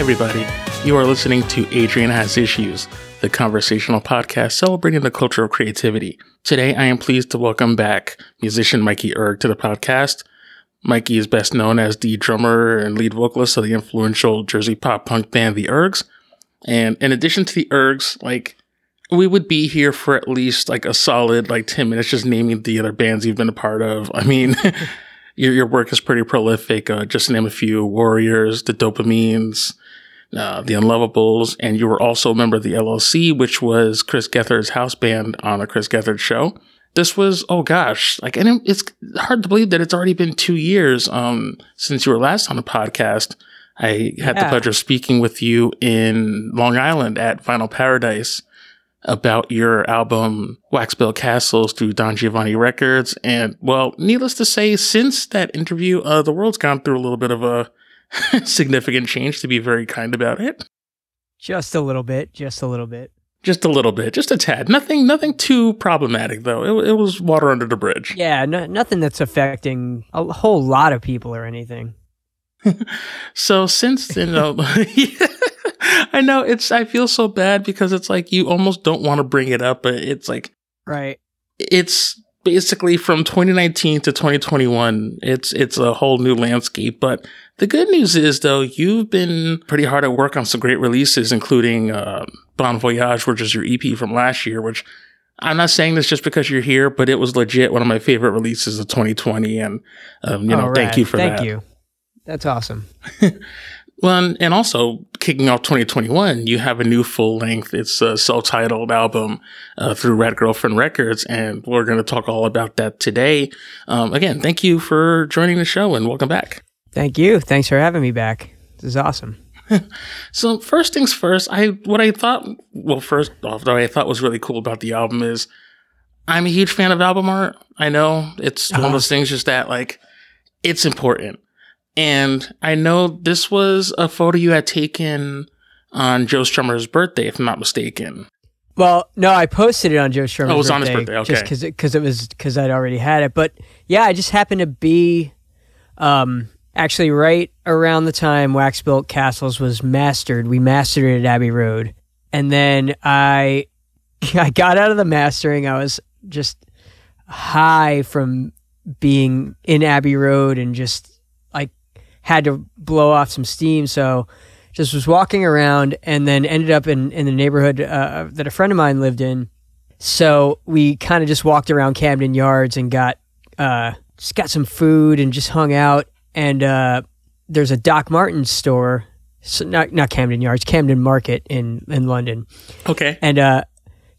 Everybody. You are listening to Adrian Has Issues, the conversational podcast celebrating the culture of creativity. Today, I am pleased to welcome back musician Mikey Erg to the podcast. Mikey is best known as the drummer and lead vocalist of the influential Jersey pop punk band The Ergs. And in addition to The Ergs, like, we would be here for at least like a solid like 10 minutes just naming the other bands you've been a part of. I mean, your, your work is pretty prolific. Uh, just name a few Worriers, the Dopamines, uh, the Unlovables, and you were also a member of the LLC, which was Chris Gethard's house band on a Chris Gethard show. This was, oh gosh, like, and it's hard to believe that it's already been two years, um, since you were last on the podcast. I had yeah. the pleasure of speaking with you in Long Island at Vinyl Paradise about your album Waxbill Castles through Don Giovanni Records. And well, needless to say, since that interview, uh, the world's gone through a little bit of a significant change to be very kind about it. Just a little bit, just a little bit. Just a little bit, just a tad. Nothing, nothing too problematic though. It, it was water under the bridge. Yeah, no, nothing that's affecting a whole lot of people or anything. so since you know, I know it's. I feel so bad because it's like you almost don't want to bring it up, but it's like right. It's basically from 2019 to 2021. It's it's a whole new landscape, but the good news is, though, you've been pretty hard at work on some great releases, including uh, Bon Voyage, which is your EP from last year, which I'm not saying this just because you're here, but it was legit one of my favorite releases of 2020. And, um, you know, oh, thank you for thank that. Thank you. That's awesome. well, and also kicking off 2021, you have a new full length. It's a self-titled album uh, through Rad Girlfriend Records, and we're going to talk all about that today. Um, again, thank you for joining the show and welcome back. Thank you. Thanks for having me back. This is awesome. so first things first, I what I thought well first off what I thought was really cool about the album is I'm a huge fan of album art. I know it's uh-huh. one of uh-huh. those things just that like it's important. And I know this was a photo you had taken on Joe Strummer's birthday, if I'm not mistaken. Well, no, I posted it on Joe Strummer's. Oh, it was on his birthday. Okay, just because because it, it was because I'd already had it. But yeah, I just happened to be um, actually right around the time Waxbill Castles was mastered. We mastered it at Abbey Road, and then I I got out of the mastering. I was just high from being in Abbey Road and just like had to blow off some steam. So just was walking around and then ended up in, in the neighborhood uh, that a friend of mine lived in. So we kind of just walked around Camden Yards and got uh, just got some food and just hung out and uh, there's a Doc Martens store, so not not Camden Yards, Camden Market in in London. Okay. And uh,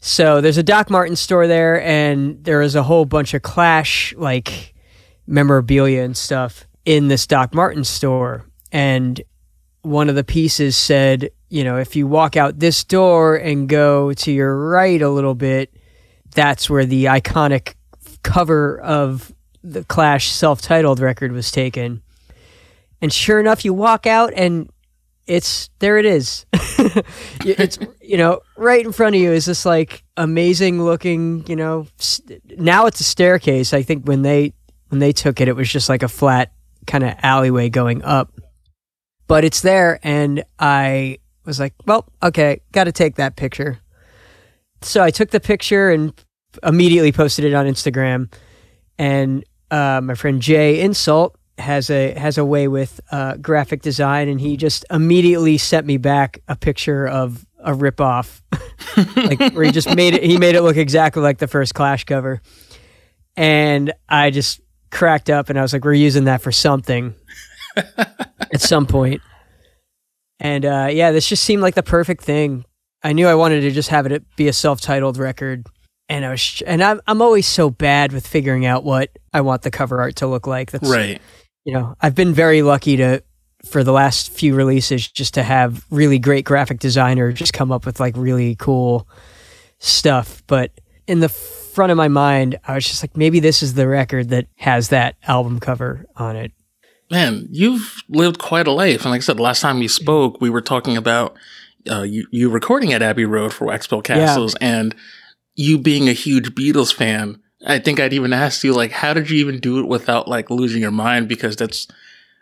so there's a Doc Martens store there, and there is a whole bunch of Clash like memorabilia and stuff in this Doc Martens store, and one of the pieces said, you know, if you walk out this door and go to your right a little bit, that's where the iconic cover of the Clash self-titled record was taken. And sure enough, you walk out and it's there. It is. it's you know right in front of you is this like amazing looking. You know, now it's a staircase. I think when they when they took it, it was just like a flat kind of alleyway going up. But it's there, and I was like, well, okay, got to take that picture. So I took the picture and immediately posted it on Instagram. And uh, my friend Jay Insult has a has a way with uh, graphic design, and he just immediately sent me back a picture of a ripoff, like where he just made it. He made it look exactly like the first Clash cover, and I just cracked up, and I was like, "We're using that for something at some point." And uh, yeah, this just seemed like the perfect thing. I knew I wanted to just have it be a self-titled record and I was and I'm I'm always so bad with figuring out what I want the cover art to look like. That's right. You know, I've been very lucky to for the last few releases just to have really great graphic designer just come up with like really cool stuff. But in the front of my mind, I was just like, maybe this is the record that has that album cover on it. Man, you've lived quite a life. And like I said, last time we spoke, we were talking about uh, you, you recording at Abbey Road for Waxbill Castles yeah. and you being a huge Beatles fan, I think I'd even ask you, like, how did you even do it without like losing your mind? Because that's,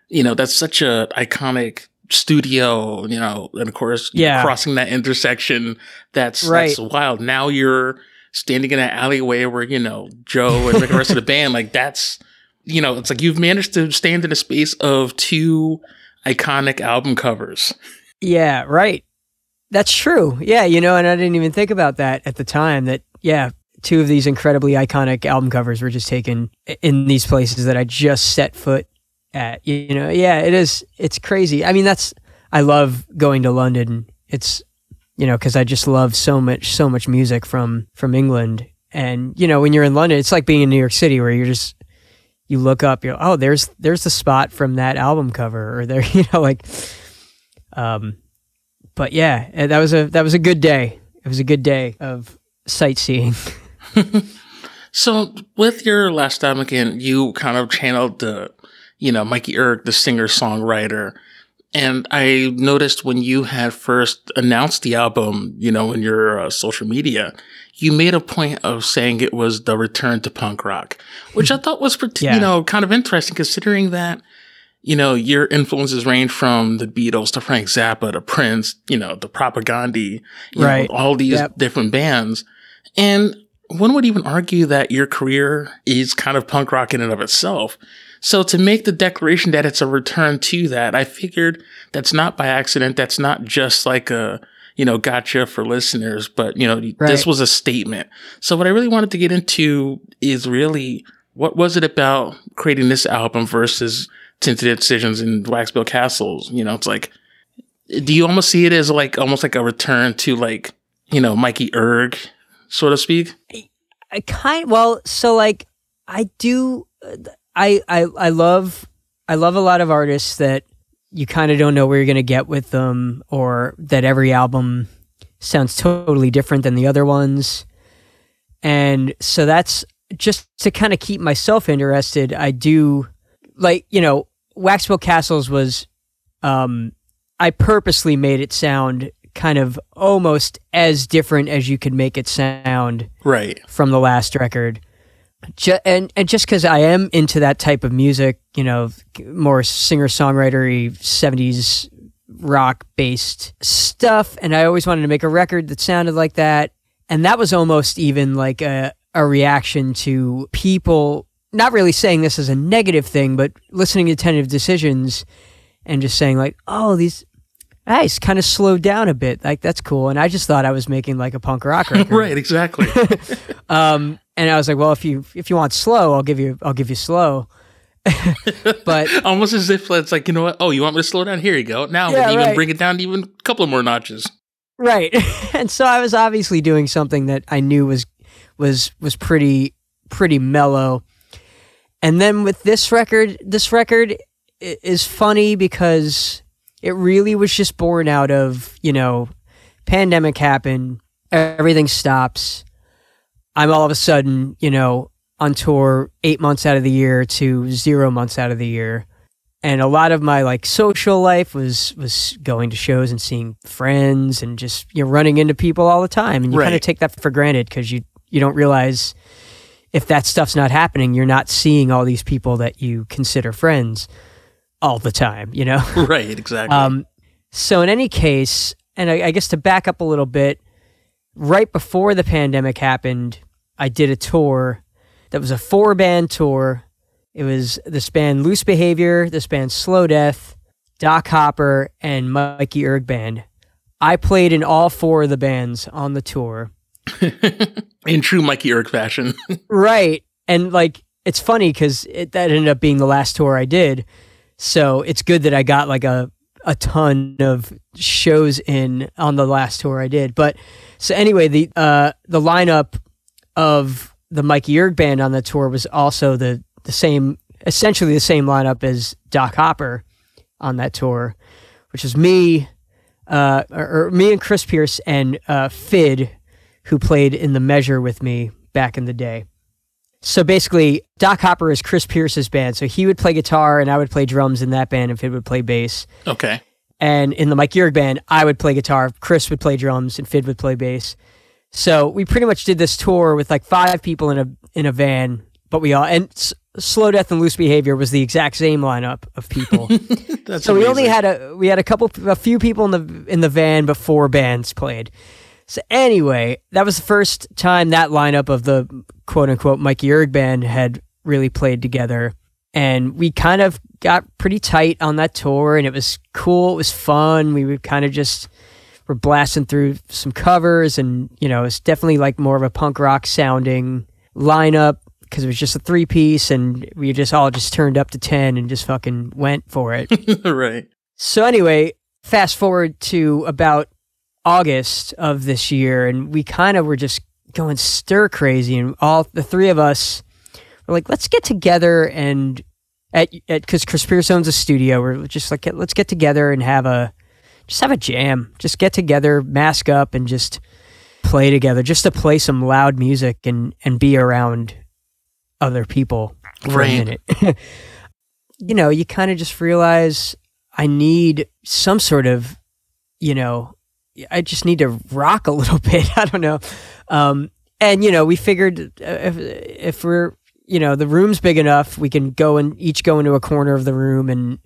you know, that's such a iconic studio, you know, and of course, Yeah. crossing that intersection. That's Right. that's wild. Now you're standing in an alleyway where you know Joe and the rest of the band. Like that's you know, it's like you've managed to stand in a space of two iconic album covers. Yeah, right. That's true. Yeah, you know, and I didn't even think about that at the time. That yeah, two of these incredibly iconic album covers were just taken in these places that I just set foot at. You know, yeah, it is. It's crazy. I mean, that's I love going to London. It's you know because I just love so much so much music from from England. And you know, when you're in London, it's like being in New York City, where you're just you look up, you're oh, there's there's the spot from that album cover, or there, you know, like, um, but yeah, eh, that was a that was a good day. It was a good day of sightseeing. So with your last album again, you kind of channeled the, you know, Mikey Erg, the singer songwriter. And I noticed when you had first announced the album, you know, in your uh, social media, you made a point of saying it was the return to punk rock, which I thought was, pretty, Yeah. you know, kind of interesting considering that, you know, your influences range from the Beatles to Frank Zappa to Prince, you know, the Propaganda, you Right. know, all these Yep. different bands. And one would even argue that your career is kind of punk rock in and of itself. So to make the declaration that it's a return to that, I figured that's not by accident. That's not just like a, you know, gotcha for listeners, but you know, this was a statement. So what I really wanted to get into is really what was it about creating this album versus Tentative Decisions and Waxbill Castles? You know, it's like, do you almost see it as like almost like a return to like, you know, Mikey Erg, so to speak? I kind well, so like I do, I I I love I love a lot of artists that you kind of don't know where you're gonna get with them, or that every album sounds totally different than the other ones, and so that's just to kind of keep myself interested. I do like you know Waxbill Castles was, um, I purposely made it sound kind of almost as different as you could make it sound Right. from the last record. Ju- and and just because I am into that type of music, you know, more singer songwritery '70s rock based stuff, and I always wanted to make a record that sounded like that. And that was almost even like a a reaction to people not really saying this as a negative thing, but listening to tentative decisions and just saying like, oh, these. Nice, kind of slowed down a bit. Like that's cool, and I just thought I was making like a punk rock record. Right, exactly. Um, and I was like, well, if you if you want slow, I'll give you I'll give you slow. but Almost as if it's like, you know what? Oh, you want me to slow down? Here you go. Now Yeah, we even right. bring it down to even a couple more notches. right, and so I was obviously doing something that I knew was was was pretty pretty mellow. And then with this record, this record is funny because it really was just born out of you know, pandemic happened, everything stops. I'm all of a sudden, you know, on tour eight months out of the year to zero months out of the year. And a lot of my like social life was was going to shows and seeing friends and just you know running into people all the time. And you kind of take that for granted because you you don't realize if that stuff's not happening, you're not seeing all these people that you consider friends all the time, you know? Right, exactly. Um, so in any case, and I, I guess to back up a little bit, right before the pandemic happened, I did a tour that was a four band tour. It was this band Loose Behavior, this band Slow Death, Doc Hopper, and Mikey Erg Band. I played in all four of the bands on the tour. In true Mikey Erg fashion. Right. And like it's funny because it, that ended up being the last tour I did. So it's good that I got like a a ton of shows in on the last tour I did. But so anyway, the uh the lineup of the Mikey Erg band on the tour was also the the same essentially the same lineup as Doc Hopper on that tour, which was me, uh, or, or me and Chris Pierce and uh, Fid, who played in the Measure with me back in the day. So basically, Doc Hopper is Chris Pierce's band. So he would play guitar and I would play drums in that band, and Fid would play bass. okay. And in the Mikey Erg band, I would play guitar, Chris would play drums, and Fid would play bass. So we pretty much did this tour with like five people in a in a van but we all and S- Slow Death and Loose Behavior was the exact same lineup of people. That's so we only had a we had a couple a few people in the in the van before bands played. So anyway, that was the first time that lineup of the quote unquote Mikey Erg band had really played together. And we kind of got pretty tight on that tour and it was cool, it was fun. We would kind of just were blasting through some covers and you know, it's definitely like more of a punk rock sounding lineup because it was just a three piece and we just all just turned up to 10 and just fucking went for it. right. So anyway, fast forward to about August of this year, and we kind of were just going stir crazy, and all the three of us were like, "Let's get together and at at because Chris Pierce owns a studio. We're just like, let's get together and have a just have a jam. Just get together, mask up, and just play together. Just to play some loud music and and be around other people for Right. a minute. you know, you kind of just realize I need some sort of, you know, I just need to rock a little bit. I don't know. Um, and, you know, we figured uh, if, if we're, you know, the room's big enough, we can go and each go into a corner of the room and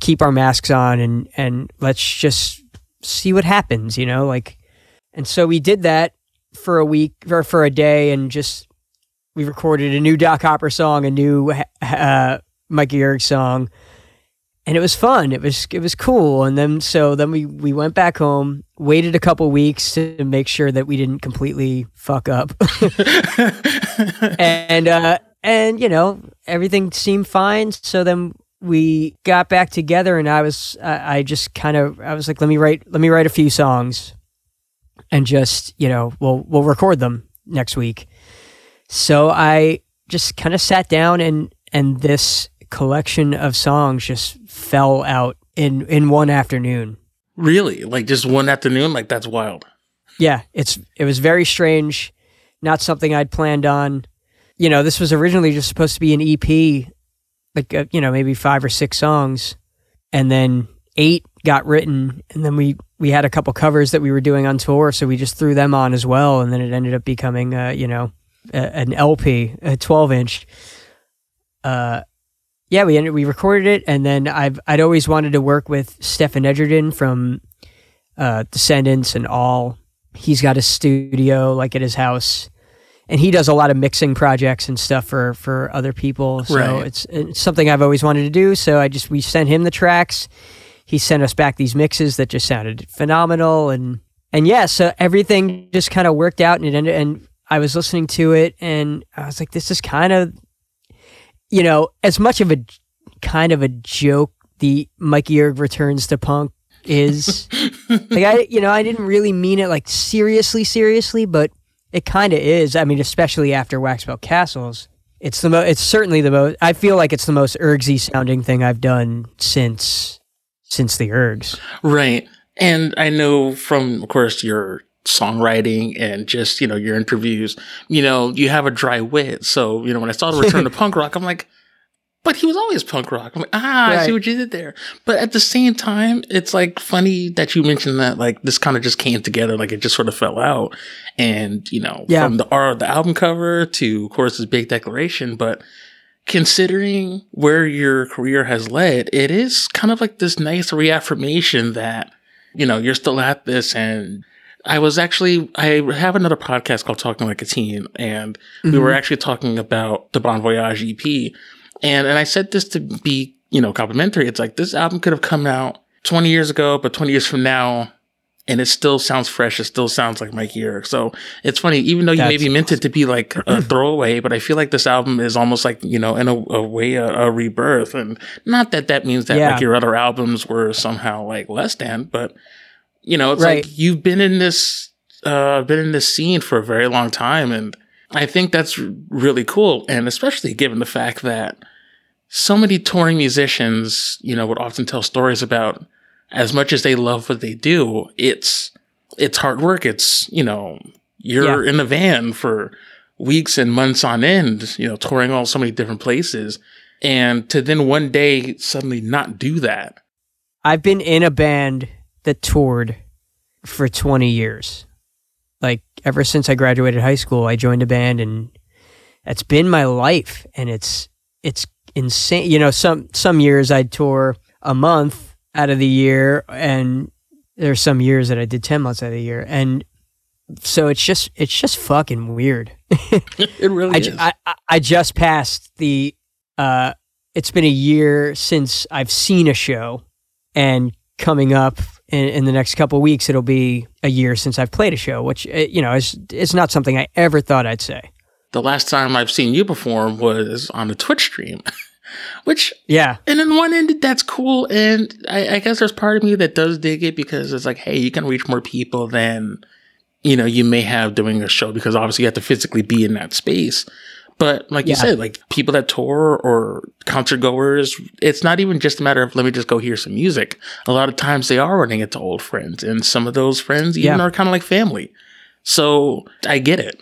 keep our masks on and, and let's just see what happens, you know, like, and so we did that for a week or for a day and just, we recorded a new Doc Hopper song, a new uh, Mikey Erg song, and it was fun. It was it was cool. And then so then we we went back home, waited a couple weeks to make sure that we didn't completely fuck up, and uh, and you know everything seemed fine. So then we got back together, and I was I, I just kind of I was like, let me write let me write a few songs, and just you know we'll we'll record them next week. So I just kind of sat down and and this collection of songs just fell out in in one afternoon. really? Like just one afternoon? Like that's wild. Yeah, it's it was very strange, not something I'd planned on. You know, this was originally just supposed to be an EP, like uh, you know maybe five or six songs, and then eight got written, and then we we had a couple covers that we were doing on tour, so we just threw them on as well, and then it ended up becoming uh, you know a, an LP, a twelve inch. Uh, yeah, we ended we recorded it, and then I've I'd always wanted to work with Stephen Egerton from uh, Descendents and all. He's got a studio like at his house, and he does a lot of mixing projects and stuff for for other people. So Right. it's, it's something I've always wanted to do. So I just we sent him the tracks. He sent us back these mixes that just sounded phenomenal, and and yeah, so everything just kind of worked out, and it ended. And I was listening to it, and I was like, this is kind of, you know, as much of a kind of a joke. The Mikey Erg returns to punk is like I you know I didn't really mean it like seriously seriously but it kind of is I mean especially after Waxbill Castles it's the most. it's certainly the most I feel like it's the most ergsy sounding thing I've done since since the ergs Right. And I know from, of course, your songwriting and just, you know, your interviews, you know, you have a dry wit. So, you know, when I saw the return to punk rock, I'm like, but he was always punk rock. I'm like, ah, I see what you did there. But at the same time, it's like funny that you mentioned that, like, this kind of just came together, like it just sort of fell out. And, you know, Yeah. from the art of the album cover to, of course, this big declaration, but considering where your career has led, it is kind of like this nice reaffirmation that, you know, you're still at this. And I was actually, I have another podcast called Talking Like a Teen, and we mm-hmm. were actually talking about the Bon Voyage EP. And, and I said this to be, you know, complimentary. It's like this album could have come out 20 years ago, but 20 years from now, and it still sounds fresh. It still sounds like Mikey Erg. So it's funny, even though you That's maybe meant it to be like a throwaway, but I feel like this album is almost like, you know, in a, a way, a, a rebirth. And not that that means that Yeah. like your other albums were somehow like less than, but you know, it's Right. like you've been in this, uh, been in this scene for a very long time. And I think that's really cool. And especially given the fact that so many touring musicians, you know, would often tell stories about as much as they love what they do, it's it's hard work. It's, you know, you're in a van for weeks and months on end, you know, touring all so many different places. And to then one day suddenly not do that. I've been in a band that toured for 20 years. Like ever since I graduated high school, I joined a band and that's been my life and it's it's insane you know some some years i'd tour a month out of the year and there's some years that i did 10 months out of the year and so it's just it's just fucking weird it really I, is. I, I- I just passed the uh it's been a year since i've seen a show and coming up in, in the next couple of weeks it'll be a year since i've played a show which uh, you know is is not something i ever thought i'd say the last time I've seen you perform was on a Twitch stream, which, yeah and on one end, that's cool. And I, I guess there's part of me that does dig it because it's like, hey, you can reach more people than, you know, you may have doing a show because obviously you have to physically be in that space. But like you said, like people that tour or concert goers, it's not even just a matter of let me just go hear some music. A lot of times they are running into old friends, and some of those friends even Yeah. are kind of like family. So I get it.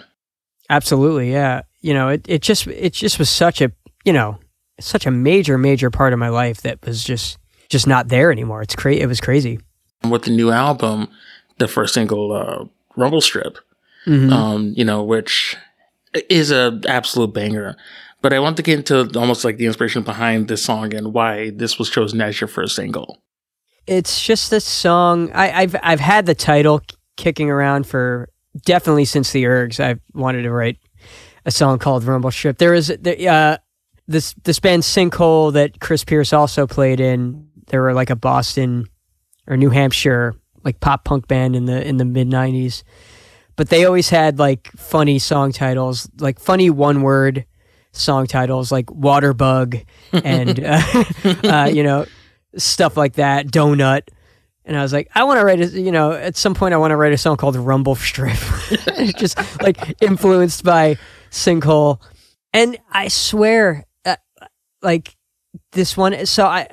Absolutely, yeah. You know, it, it just it just was such a you know such a major major part of my life that was just just not there anymore. It's crazy. It was crazy. with the new album, the first single, uh, Rumble Strip, Mhm. um, you know, which is a absolute banger. But I want to get into almost like the inspiration behind this song and why this was chosen as your first single. it's just this song. I, I've I've had the title kicking around for definitely since the Ergs. I wanted to write a song called Rumble Strip. There is the uh, this this band Sinkhole that Chris Pierce also played in. They were like a Boston or New Hampshire like pop punk band in the in the mid '90s. But they always had like funny song titles, like funny one word song titles, like Waterbug and uh, uh, you know stuff like that, donut. And I was like, I want to write a, you know, at some point I want to write a song called Rumble Strip, just like influenced by Sinkhole. And I swear, uh, like this one, so I,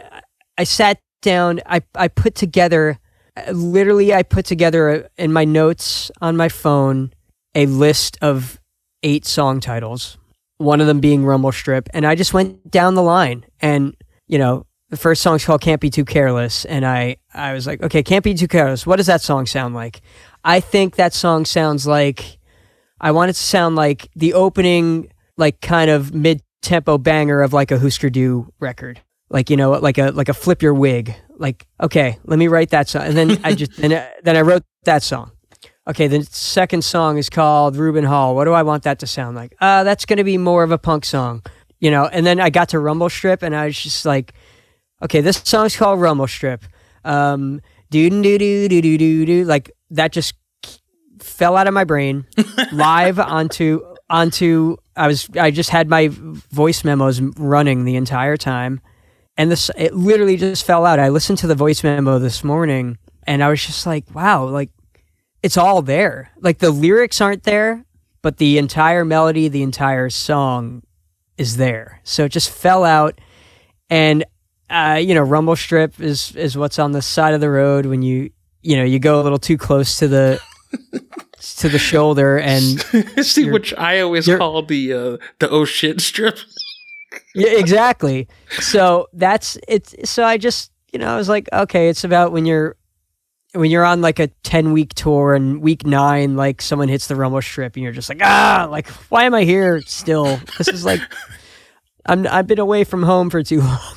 I sat down, I, I put together, literally, I put together a, in my notes on my phone a list of eight song titles, one of them being Rumble Strip. And I just went down the line and, you know, the first song's called Can't Be Too Careless. And I, I was like, okay, Can't Be Too Careless. What does that song sound like? I think that song sounds like, I want it to sound like the opening, like kind of mid tempo banger of like a Husker Du record. Like, you know, like a, like a flip your wig. Like, okay, let me write that song. And then I just, then, I- then I wrote that song. Okay, the second song is called Reuben Hall. What do I want that to sound like? Uh, that's going to be more of a punk song, you know. And then I got to Rumble Strip, and I was just like, okay, this song's called Rumble Strip. Um, do do do do do do do. Like that just fell out of my brain live onto onto. I was I just had my voice memos running the entire time, and this it literally just fell out. I listened to the voice memo this morning, and I was just like, wow, like it's all there. Like the lyrics aren't there, but the entire melody, the entire song is there. So it just fell out. And uh, you know, rumble strip is is what's on the side of the road when you you know you go a little too close to the to the shoulder and See, which I always call the uh, the oh shit strip. Yeah, exactly. So that's it's. So I just you know I was like, okay, it's about when you're when you're on like a ten week tour and week nine, like someone hits the rumble strip and you're just like, ah, like why am I here still? This is like I'm I've been away from home for too long.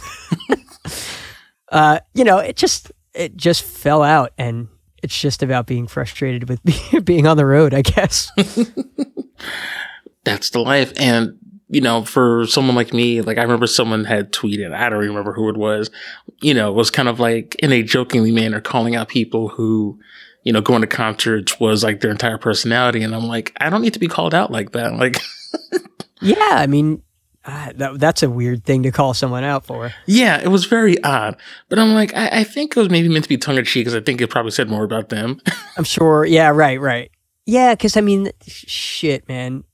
uh, you know, it just it just fell out and. It's just about being frustrated with being on the road, I guess. That's the life. And, you know, for someone like me, like I remember someone had tweeted, I don't remember who it was, you know, was kind of like in a jokingly manner calling out people who, you know, going to concerts was like their entire personality. And I'm like, I don't need to be called out like that. Like, Yeah, I mean, uh, that, that's a weird thing to call someone out for. yeah, it was very odd. But I'm like, I, I think it was maybe meant to be tongue in cheek because I think it probably said more about them. I'm sure. Yeah, right, right. Yeah, because I mean, sh- shit, man.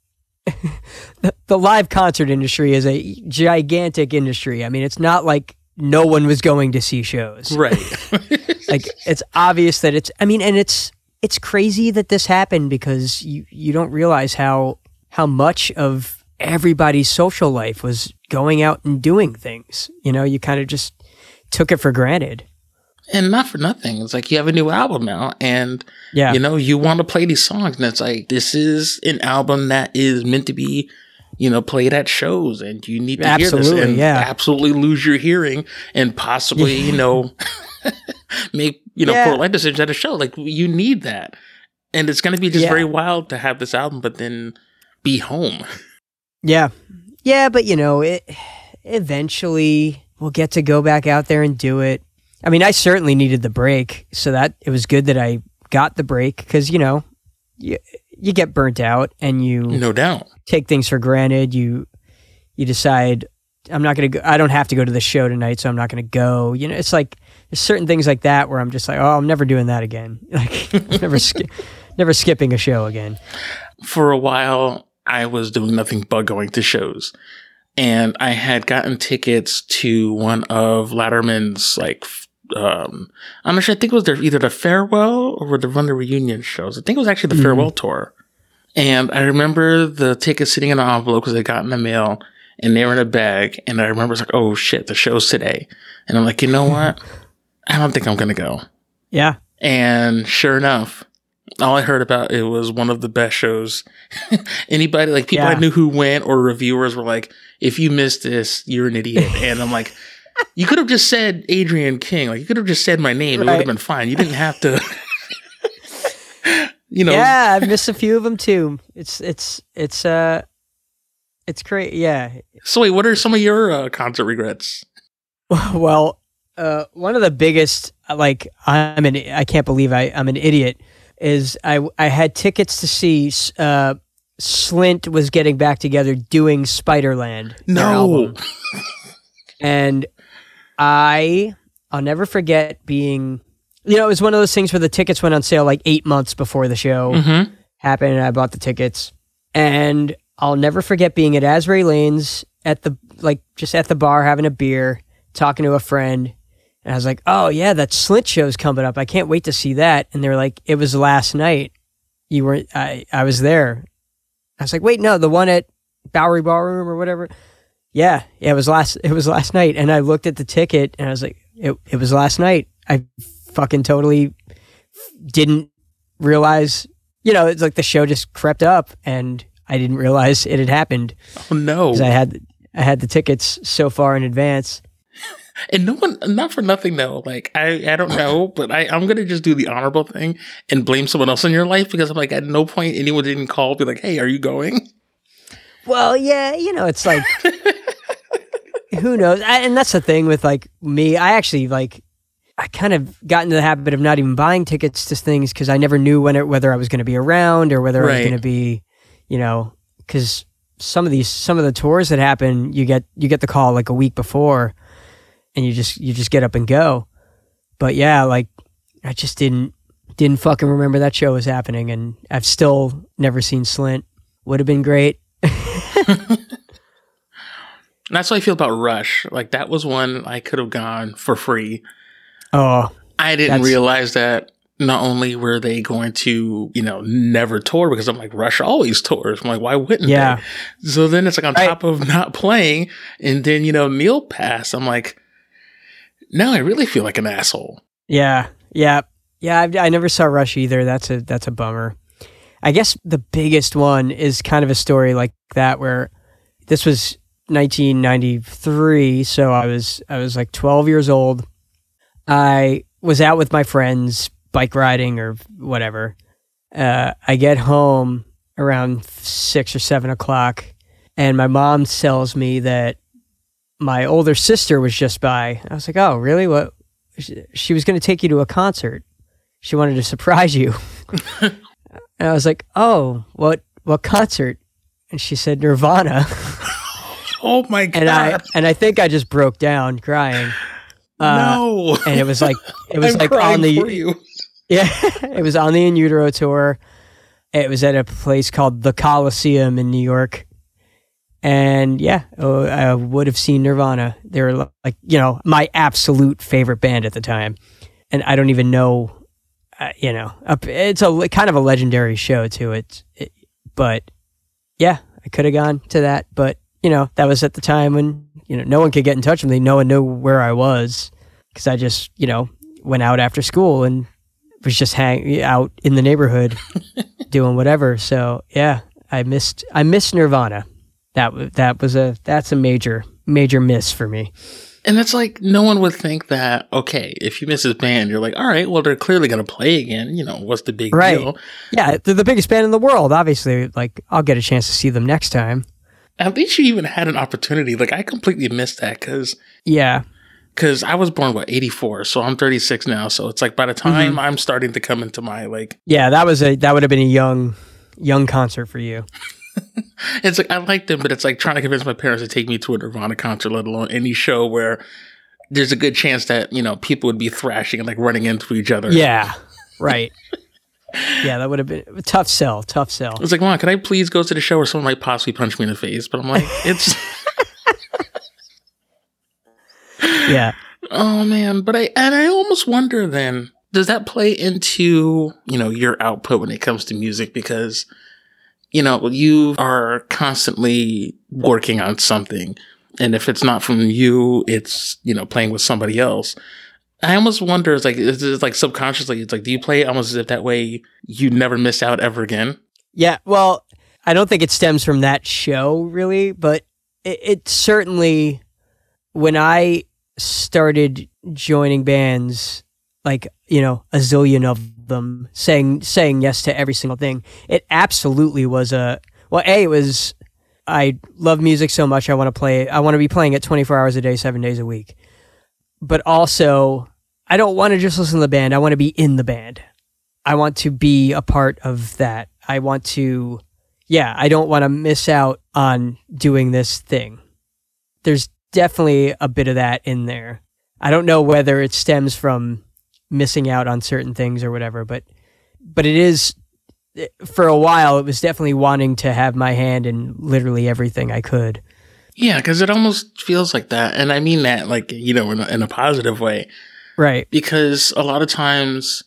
the, live concert industry is a gigantic industry. I mean, it's not like no one was going to see shows. right. Like, it's obvious that it's. I mean, and it's it's crazy that this happened because you you don't realize how how much of everybody's social life was going out and doing things. You know, you kind of just took it for granted. and not for nothing. It's like you have a new album now and Yeah. you know, you want to play these songs, and it's like this is an album that is meant to be you know, played at shows and you need to Absolutely, hear this and yeah. absolutely lose your hearing and possibly, you know, make, you know, Yeah. poor life decisions at a show. Like you need that. And it's going to be just Yeah. very wild to have this album, but then be home. Yeah. Yeah, but you know, it eventually we'll get to go back out there and do it. I mean, I certainly needed the break, so that it was good that I got the break cuz you know, you, you get burnt out and you No doubt. take things for granted. You you decide I'm not going to go I don't have to go to the show tonight, so I'm not going to go. You know, it's like there's certain things like that where I'm just like, "Oh, I'm never doing that again." Like never ski- never skipping a show again. for a while I was doing nothing but going to shows. And I had gotten tickets to one of Latterman's like um I'm not sure I think it was their either the farewell or the run the reunion shows. I think it was actually the Mhm. farewell tour. And I remember the tickets sitting in an envelope because they got in the mail and they were in a bag. And I remember it's like, oh shit, the show's today. And I'm like, you know what? I don't think I'm gonna go. Yeah. And sure enough, all I heard about it was one of the best shows. Anybody like people I knew who went or reviewers were like, if you missed this, you're an idiot. and I'm like, you could have just said Adrian King. Like you could have just said my name. It would have been fine. You didn't have to. you know. Yeah, I've missed a few of them too. It's it's it's uh it's great. Yeah. So wait, what are some of your uh, concert regrets? Well, uh, one of the biggest like I'm an I can't believe I I'm an idiot is I I had tickets to see uh Slint was getting back together doing Spiderland. No. and I I'll never forget being you know it was one of those things where the tickets went on sale like eight months before the show Mm-hmm. happened and I bought the tickets. And I'll never forget being at Asbury Lanes at the like just at the bar having a beer, talking to a friend. And I was like, "Oh yeah, that Slint show's coming up. I can't wait to see that." And they were like, "It was last night. You were I I was there." I was like, "Wait, no, the one at Bowery Ballroom or whatever." Yeah, yeah, it was last it was last night and I looked at the ticket and I was like, "It it was last night." I fucking totally didn't realize you know, it's like the show just crept up and I didn't realize it had happened Oh no. because I had I had the tickets so far in advance. And no one, not for nothing though. Like I, I don't know, but I, I'm gonna just do the honorable thing and blame someone else in your life because I'm like, at no point anyone didn't call, be like, hey, are you going? Well, yeah, you know, it's like who knows? I, and that's the thing with like me. I actually like I kind of got into the habit of not even buying tickets to things because I never knew when it, whether I was going to be around or whether I was going to be, you know, because some of these some of the tours that happen, you get you get the call like a week before, and you just you just get up and go. But yeah, like I just didn't didn't fucking remember that show was happening, and I've still never seen Slint. Would have been great. And that's how I feel about Rush. Like that was one I could have gone for free. Oh, I didn't realize that not only were they going to, you know, never tour because I'm like, Rush always tours. I'm like, why wouldn't Yeah. they? So then it's like on Right. top of not playing, and then, you know, Neil pass. I'm like, now I really feel like an asshole. Yeah, yeah, yeah. I, I never saw Rush either. That's a that's a bummer. I guess the biggest one is kind of a story like that where this was 1993, so I was I was like 12 years old. I was out with my friends bike riding or whatever. Uh, I get home around six or seven o'clock, and my mom tells me that my older sister was just by. I was like, "Oh, really? What?" she, she was going to take you to a concert. She wanted to surprise you. and I was like, "Oh, what what concert?" And she said Nirvana. Oh my God. and I and I think I just broke down crying. Uh, no. And it was like it was like on the yeah, it was on the In Utero tour. It was at a place called the Coliseum in New York. And yeah, oh, I would have seen Nirvana. They were like, you know, my absolute favorite band at the time. And I don't even know, uh, you know, it's a kind of a legendary show to It's, it, but yeah, I could have gone to that. But, you know, that was at the time when, you know, no one could get in touch with me. No one knew where I was because I just, you know, went out after school and was just hang out in the neighborhood doing whatever. So yeah, I missed I missed Nirvana. that that was a that's a major major miss for me. And it's like no one would think that. Okay, if you miss this band, you're like, all right, well, they're clearly gonna play again. You know, what's the big Right. deal? Yeah, they're the biggest band in the world. Obviously, like I'll get a chance to see them next time. At least you even had an opportunity. Like I completely missed that because Yeah, because I was born what 84, so I'm 36 now. So it's like by the time Mm-hmm. I'm starting to come into my like, yeah, that was a that would have been a young young concert for you. it's like I like them, but it's like trying to convince my parents to take me to a Nirvana concert, let alone any show where there's a good chance that you know people would be thrashing and like running into each other. Yeah, right. yeah, that would have been a tough sell. Tough sell. It's like, Mom, can I please go to the show where someone might possibly punch me in the face? But I'm like, it's Yeah, oh man. But I and I almost wonder then, does that play into you know your output when it comes to music? Because you know you are constantly working on something, and if it's not from you, it's you know playing with somebody else. I almost wonder, it's like, is it like subconsciously, it's like, do you play almost as if that way you never miss out ever again? yeah. Well, I don't think it stems from that show really, but it, it certainly when I started joining bands, like you know a zillion of them, saying saying yes to every single thing, it absolutely was a well. A it was I love music so much. I want to play. I want to be playing it twenty four hours a day, seven days a week. But also, I don't want to just listen to the band. I want to be in the band. I want to be a part of that. I want to, yeah, I don't want to miss out on doing this thing. There's definitely a bit of that in there. I don't know whether it stems from missing out on certain things or whatever, but but it is eh, for a while it was definitely wanting to have my hand in literally everything I could. Yeah, because it almost feels like that. And I mean that, like, you know, in a, in a positive way. Right. Because a lot of times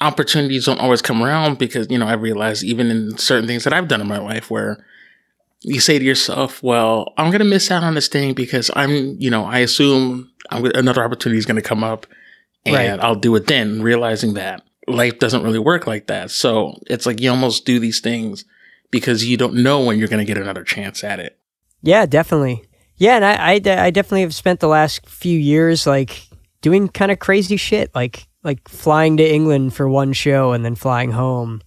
opportunities don't always come around because, you know, I realize even in certain things that I've done in my life where you say to yourself, well, I'm going to miss out on this thing because I'm, you know, I assume I'm, another opportunity is going to come up and Right. I'll do it then, realizing that life doesn't really work like that. So it's like you almost do these things because you don't know when you're going to get another chance at it. Yeah, definitely. Yeah, and I, I, I definitely have spent the last few years like doing kind of crazy shit, like like flying to England for one show and then flying home.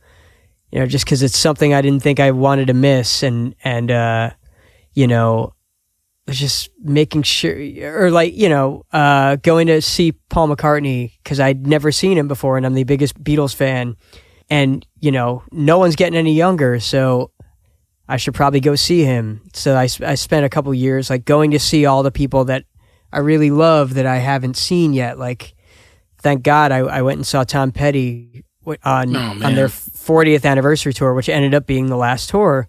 You know, just because it's something I didn't think I wanted to miss, and and uh, you know, just making sure, or like you know, uh, going to see Paul McCartney because I'd never seen him before, and I'm the biggest Beatles fan, and you know, no one's getting any younger, so I should probably go see him. So I, I spent a couple years like going to see all the people that I really love that I haven't seen yet. Like, thank God I, I went and saw Tom Petty on Oh, on their 40th anniversary tour, which ended up being the last tour.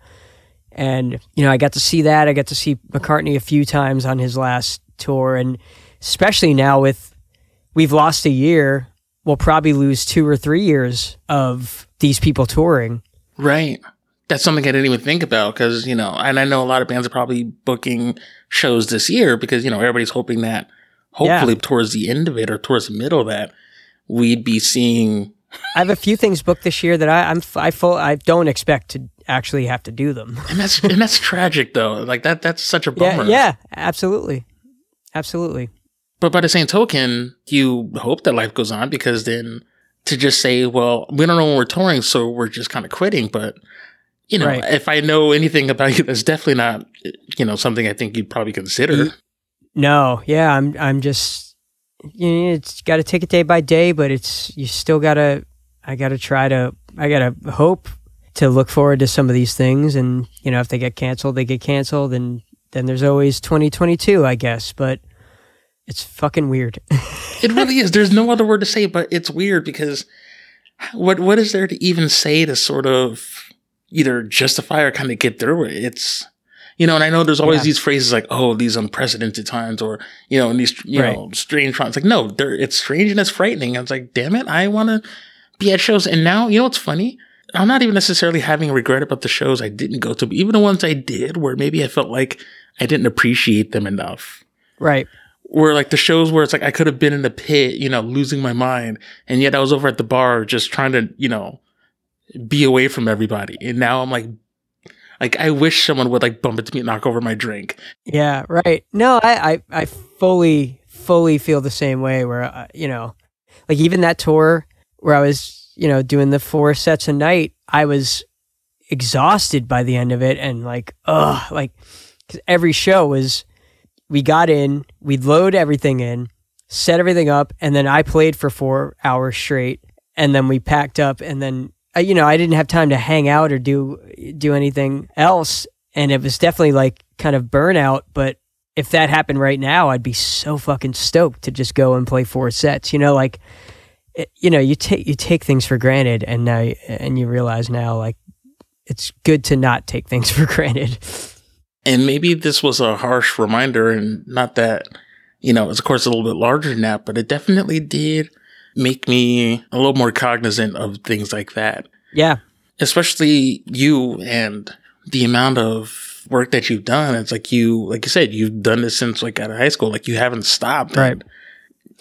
And you know, I got to see that. I got to see McCartney a few times on his last tour, and especially now with we've lost a year, we'll probably lose two or three years of these people touring. Right. That's something I didn't even think about because, you know, and I know a lot of bands are probably booking shows this year because, you know, everybody's hoping that hopefully towards the end of it or towards the middle that we'd be seeing. I have a few things booked this year that I, I'm I full I don't expect to actually have to do them. And that's, and that's tragic though. Like that, that's such a yeah, bummer. yeah, absolutely, absolutely. But by the same token, you hope that life goes on because then to just say, well, we don't know when we're touring, so we're just kind of quitting. But, you know, Right. if I know anything about you, that's definitely not, you know, something I think you'd probably consider. No, yeah, I'm I'm just you know, it's got to take it day by day, but it's you still gotta I gotta try to I gotta hope to look forward to some of these things, and you know if they get canceled, they get canceled, and then there's always 2022, I guess, but. It's fucking weird. It really is. There's no other word to say, but it's weird because what what is there to even say to sort of either justify or kind of get through it? It's you know, and I know there's always Yeah. these phrases like, "Oh, these unprecedented times," or you know, and these you Right. know strange times. Like, no, they're, it's strange and it's frightening. I was like, damn it, I want to be at shows. And now, you know what's funny? I'm not even necessarily having regret about the shows I didn't go to, but even the ones I did, where maybe I felt like I didn't appreciate them enough right. where like the shows where it's like I could have been in the pit, you know, losing my mind, and yet I was over at the bar just trying to, you know, be away from everybody. And now I'm like, Like I wish someone would like bump into me and knock over my drink. Yeah, right. No, I, I, I fully, fully feel the same way. Where uh, you know, like even that tour where I was, you know, doing the four sets a night, I was exhausted by the end of it, and like, ugh, like cause every show was, we got in, we'd load everything in, set everything up, and then I played for four hours straight, and then we packed up, and then you know, I didn't have time to hang out or do do anything else, and it was definitely like kind of burnout. But if that happened right now, I'd be so fucking stoked to just go and play four sets. You know, like it, you know, you take you take things for granted, and now and you realize now like it's good to not take things for granted. And maybe this was a harsh reminder, and not that you know, it's of course a little bit larger than that, but it definitely did make me a little more cognizant of things like that. Yeah. Especially you and the amount of work that you've done. It's like you, like you said, you've done this since like out of high school. Like you haven't stopped. Right.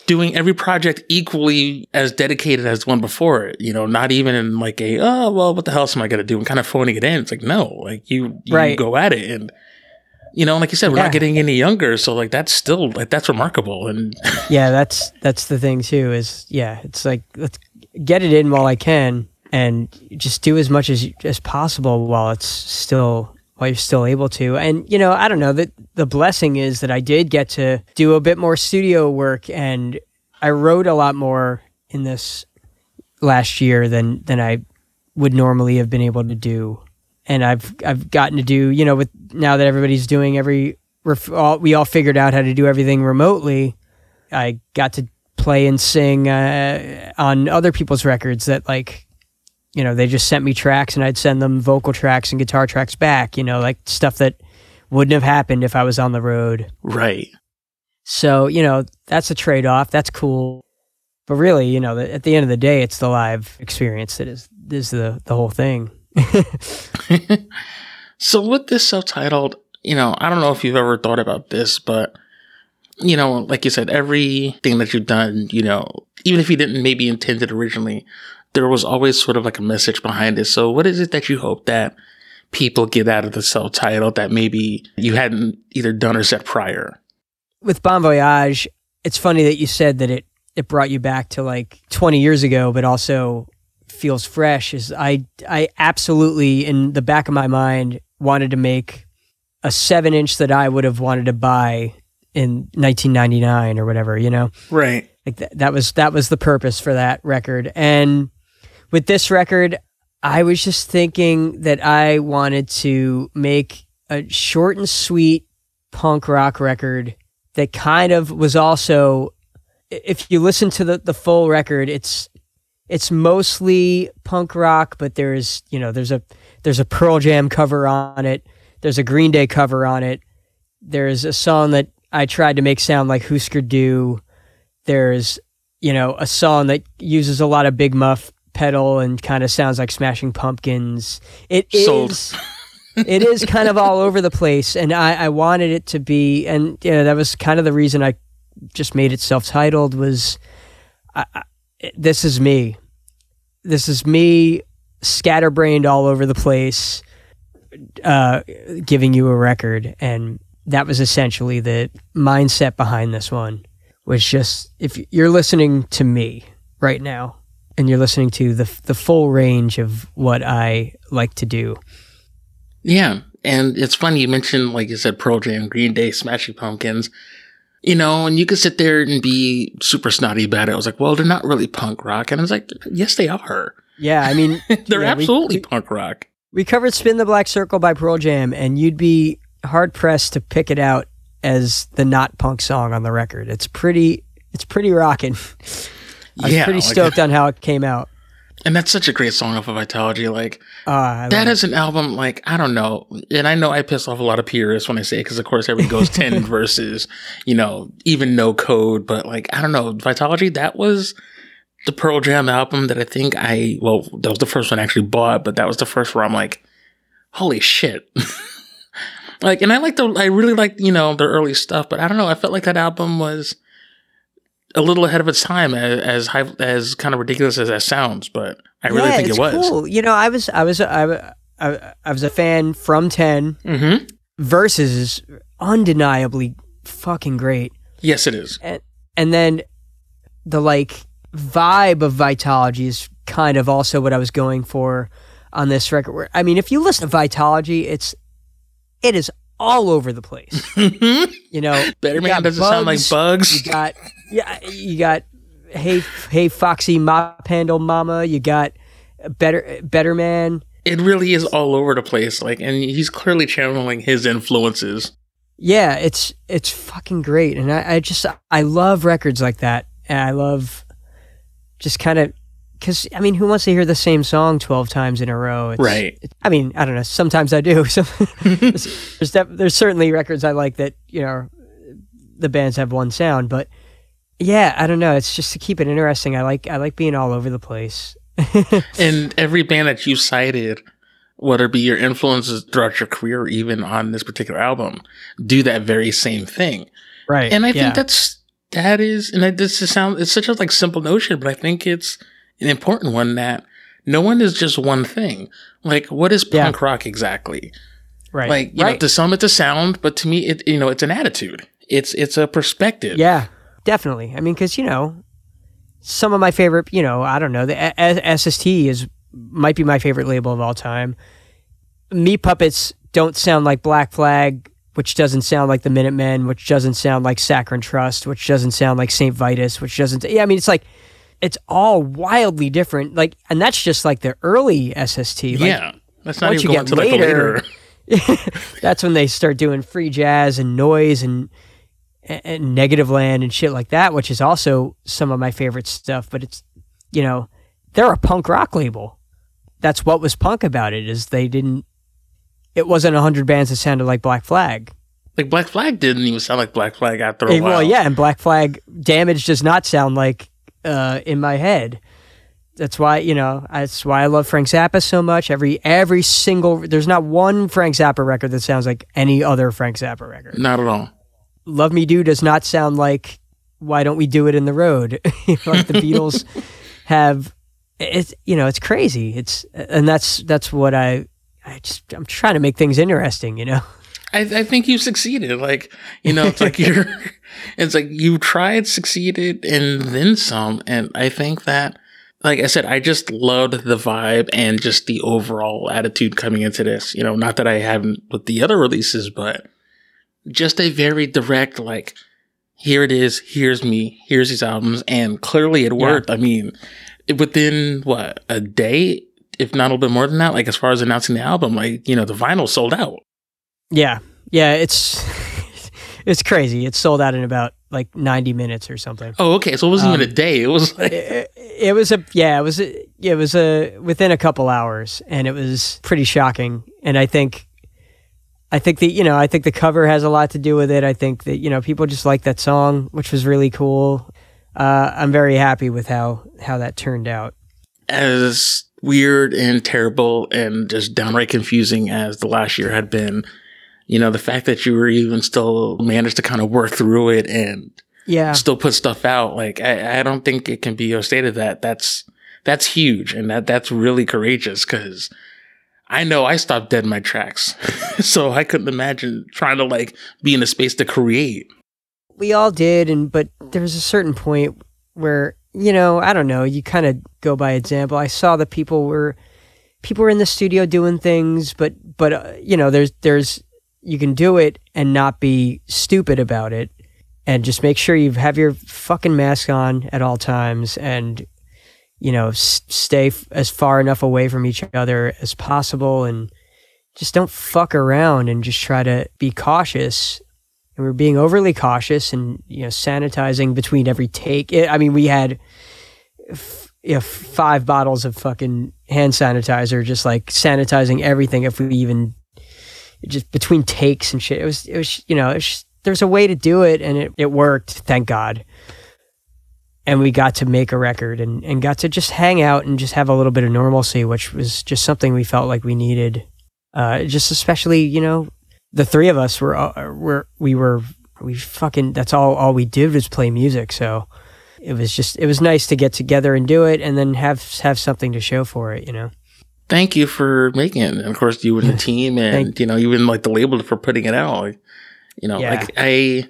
Doing every project equally as dedicated as the one before it, you know, not even in like a, oh, well, what the hell am I going to do? And kind of phoning it in. It's like, no, like you, you Right. go at it. And, you know, like you said, we're Yeah. not getting any younger. So like that's still, like that's remarkable. And yeah, that's that's the thing too. Is yeah, it's like let's get it in while I can, and just do as much as as possible while it's still while you're still able to. And you know, I don't know that the blessing is that I did get to do a bit more studio work, and I wrote a lot more in this last year than than I would normally have been able to do. And I've I've gotten to do you know with now that everybody's doing every all, we all figured out how to do everything remotely. I got to play and sing uh, on other people's records that like you know they just sent me tracks and I'd send them vocal tracks and guitar tracks back you know like stuff that wouldn't have happened if I was on the road right. so you know that's a trade-off that's cool but really you know at the end of the day it's the live experience that is is the the whole thing so with this self-titled, you know, I don't know if you've ever thought about this, but you know, like you said, everything that you've done, you know, even if you didn't maybe intend it originally, there was always sort of like a message behind it. So what is it that you hope that people get out of the self-titled that maybe you hadn't either done or said prior? with Bon Voyage, it's funny that you said that it it brought you back to like 20 years ago, but also feels fresh. Is I I absolutely in the back of my mind wanted to make a seven inch that I would have wanted to buy in 1999 or whatever, you know Right. like th- that was that was the purpose for that record and with this record i was just thinking that i wanted to make a short and sweet punk rock record that kind of was also if you listen to the, the full record it's it's mostly punk rock but there's you know there's a there's a pearl jam cover on it. There's a green day cover on it. There's a song that i tried to make sound like husker du. There's you know a song that uses a lot of big muff pedal and kind of sounds like smashing pumpkins. It is Sold. it is kind of all over the place and I, I wanted it to be and you know that was kind of the reason i just made it self-titled was I, this is me this is me scatterbrained all over the place uh, giving you a record and that was essentially the mindset behind this one was just if you're listening to me right now and you're listening to the the full range of what I like to do. Yeah. And it's funny you mentioned, like you said, Pearl Jam, Green Day, Smashing Pumpkins. You know, and you could sit there and be super snotty about it. I was like, well, they're not really punk rock. And I was like, yes, they are. Yeah, I mean They're yeah, absolutely we- punk rock. We covered Spin the Black Circle by Pearl Jam and you'd be hard pressed to pick it out as the not punk song on the record. It's pretty it's pretty rocking. I was Yeah, pretty like- stoked on how it came out. And that's such a great song off of Vitalogy. Like, Uh, that an album, like, I don't know. And I know I piss off a lot of purists when I say it, because of course everybody goes 10 Versus, you know, even no code. But, like, I don't know. Vitalogy, that was the Pearl Jam album that I think I, well, that was the first one I actually bought, but that was the first where I'm like, holy shit. like, and I like the, I really like you know, their early stuff, but I don't know. I felt like that album was a little ahead of its time as, as high, as kind of ridiculous as that sounds, but I really Yeah, think it was. Cool. You know, I was I was I, I, I was a fan from 10. Mm-hmm. Versus is undeniably fucking great. Yes, it is. And, and then the like vibe of Vitalogy is kind of also what I was going for on this record. I mean, if you listen to Vitalogy, it's it is all over the place. Mm-hmm. you know, Better Man doesn't sound like bugs. You got yeah, you got hey hey Foxy Mop Handle Mama. You got better better man. It really is all over the place. Like, and he's clearly channeling his influences. Yeah, it's it's fucking great, and I, I just I love records like that, and I love just kind of because I mean, who wants to hear the same song twelve times in a row? It's, Right. it- I mean, I don't know. Sometimes I do. So there's there's, def- there's certainly records I like that you know the bands have one sound, but yeah, I don't know. It's just to keep it interesting. I like I like being all over the place. And every band that you cited, whether it be your influences throughout your career or even on this particular album, do that very same thing. Right. And I yeah. think that's that is, and that this is sound. It's such a like simple notion, but I think it's an important one that no one is just one thing. Like, what is Yeah. punk rock exactly? right. Like, you know, to some it's a sound, but to me, it you know, it's an attitude. It's it's a perspective. Yeah, definitely. I mean, because you know, some of my favorite, you know, I don't know, the SST is might be my favorite label of all time. Meat Puppets don't sound like Black Flag, which doesn't sound like the Minutemen, which doesn't sound like Saccharine Trust, which doesn't sound like Saint Vitus, which doesn't. Yeah, I mean, it's like it's all wildly different. Like, and that's just like the early SST. Like, yeah. That's not once even you going get to like later- later. that's when they start doing free jazz and noise and, and Negativland and shit like that, which is also some of my favorite stuff. But it's, you know, they're a punk rock label. That's what was punk about it is they didn't. It wasn't a hundred bands that sounded like Black Flag. Like Black Flag didn't even sound like Black Flag after a Eh, while. well, yeah, and Black Flag Damage does not sound like uh, in my head. That's why you know. That's why I love Frank Zappa so much. Every every single there's not one Frank Zappa record that sounds like any other Frank Zappa record. Not at all. Love Me Do does not sound like Why Don't We Do It in the Road? like the Beatles have it's you know, it's crazy. It's and that's that's what I I just I'm trying to make things interesting, you know. I, I think you succeeded. Like, you know, it's like you're, it's like you tried, succeeded, and then some. And I think that, like I said, I just loved the vibe and just the overall attitude coming into this. You know, not that I haven't with the other releases, but just a very direct, like, here it is, here's me, here's these albums. And clearly it worked. I mean, within what, a day, if not a little bit more than that, like as far as announcing the album, like, you know, the vinyl sold out. Yeah. Yeah, it's it's crazy. It sold out in about like 90 minutes or something. Oh, okay. So it wasn't even Um, a day. It was like, it, it was a yeah, it was a, it was a within a couple hours and it was pretty shocking and I think I think that you know, I think the cover has a lot to do with it. I think that you know, people just like that song, which was really cool. Uh, I'm very happy with how how that turned out. as weird and terrible and just downright confusing as the last year had been. You know, the fact that you were even still managed to kind of work through it and Yeah. still put stuff out, like I, I don't think it can be overstated that that's that's huge and that that's really courageous because I know I stopped dead in my tracks, so I couldn't imagine trying to like be in a space to create. we all did and but there was a certain point where you know i don't know you kind of go by example i saw that people were people were in the studio doing things but but uh, you know there's there's you can do it and not be stupid about it and just make sure you have your fucking mask on at all times and you know s- stay f- as far enough away from each other as possible and just don't fuck around and just try to be cautious and we're being overly cautious and you know sanitizing between every take. I mean, we had f- you know, five bottles of fucking hand sanitizer, just like sanitizing everything. If we even just between takes and shit, it was it was you know was, there's a way to do it and it it worked. Thank God. And we got to make a record and, and got to just hang out and just have a little bit of normalcy, which was just something we felt like we needed. Uh, just especially, you know, the three of us were uh, were we were we fucking that's all all we did was play music so it was just it was nice to get together and do it and then have have something to show for it you know thank you for making it. And of course, you and the team, and Thank- you know, even like the label for putting it out. You know, Yeah. like I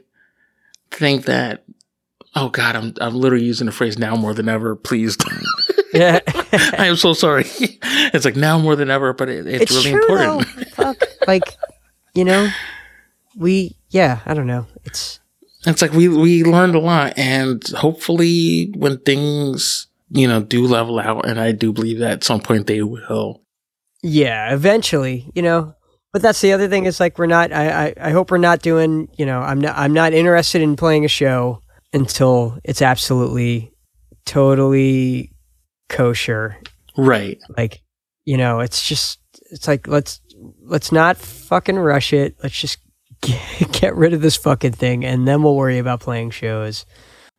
think that. Oh God, I'm I'm literally using the phrase now more than ever. Please, Yeah. I am so sorry. it's like now more than ever, but it, it's, it's really true important. Fuck. Like, you know, we yeah, I don't know. It's It's like we we learned a lot, and hopefully, when things you know do level out, and I do believe that at some point they will. yeah, eventually, you know. But that's the other thing is like we're not I, I, I hope we're not doing, you know, I'm not I'm not interested in playing a show until it's absolutely totally kosher. Right. Like, you know, it's just it's like let's let's not fucking rush it. Let's just get, get rid of this fucking thing and then we'll worry about playing shows.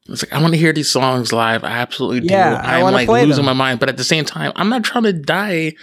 It's like I want to hear these songs live. I absolutely do. Yeah, I I'm like losing them. my mind, but at the same time, I'm not trying to die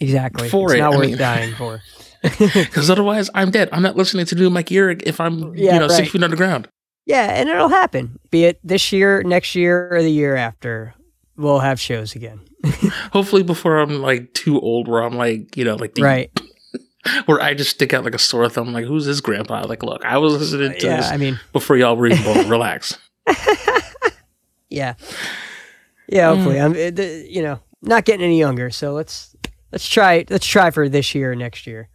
Exactly. For it's it, not I worth mean- dying for. because otherwise, I'm dead. I'm not listening to new Mikey Erg if I'm Yeah, you know six feet underground. Yeah, and it'll happen. Be it this year, next year, or the year after. We'll have shows again. Hopefully, before I'm like too old, where I'm like you know like the, Right. where I just stick out like a sore thumb. Like who's this grandpa? Like look, I was listening to Yeah, this I mean, before y'all were even born. Relax. yeah. Yeah, hopefully. I'm uh, the- you know, not getting any younger, so let's let's try let's try for this year or next year.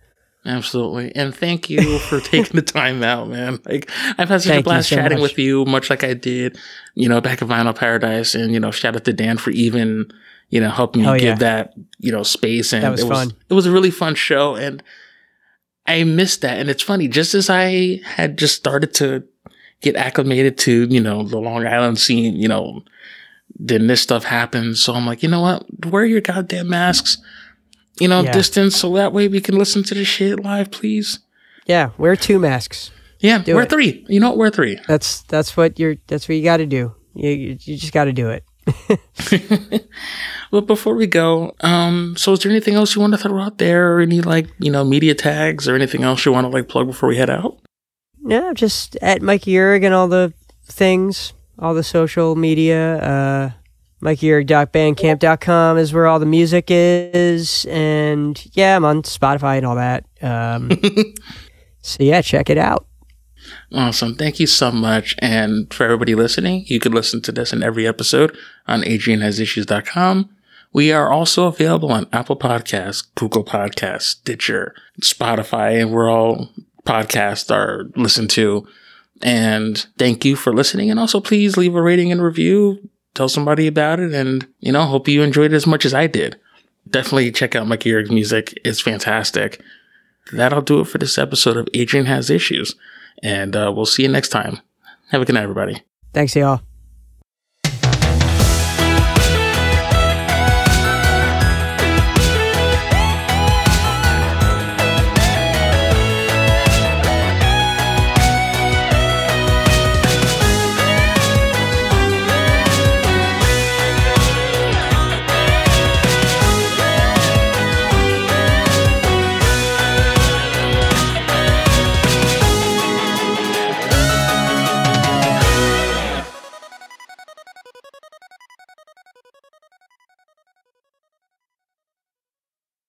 Absolutely. And thank you for taking the time out, man. Like I've had such Thank a blast so chatting much. with you, much like I did, you know, back at Vinyl Paradise. And, you know, shout out to Dan for even, you know, helping me Hell give yeah. that, you know, space. And was it was fun. it was a really fun show. And I missed that. And it's funny, just as I had just started to get acclimated to, you know, the Long Island scene, you know, then this stuff happens. So I'm like, you know what? Wear your goddamn masks. You know, Yeah. distance, so that way we can listen to the shit live, please. Yeah, wear two masks. Yeah, Do we're it. three. You know what? We're three. That's that's what you're that's what you got to do. You you, you just got to do it. Well, before we go, um, so is there anything else you want to throw out there, or any like you know media tags, or anything else you want to like plug before we head out? No, just at Mikey Erg and all the things, all the social media. Uh, MikeyErg.bandcamp.com is where all the music is. And yeah, I'm on Spotify and all that. Um, so yeah, check it out. Awesome. Thank you so much. And for everybody listening, you can listen to this in every episode on AdrianHasIssues.com. We are also available on Apple Podcasts, Google Podcasts, Stitcher, Spotify, and we're all podcasts are listened to. And thank you for listening. And also please leave a rating and review. Tell somebody about it. And, you know, hope you enjoyed it as much as I did. Definitely check out Mikey Erg's music. It's fantastic. That'll do it for this episode of Adrian Has Issues. And uh, we'll see you next time. Have a good night, everybody. Thanks, y'all.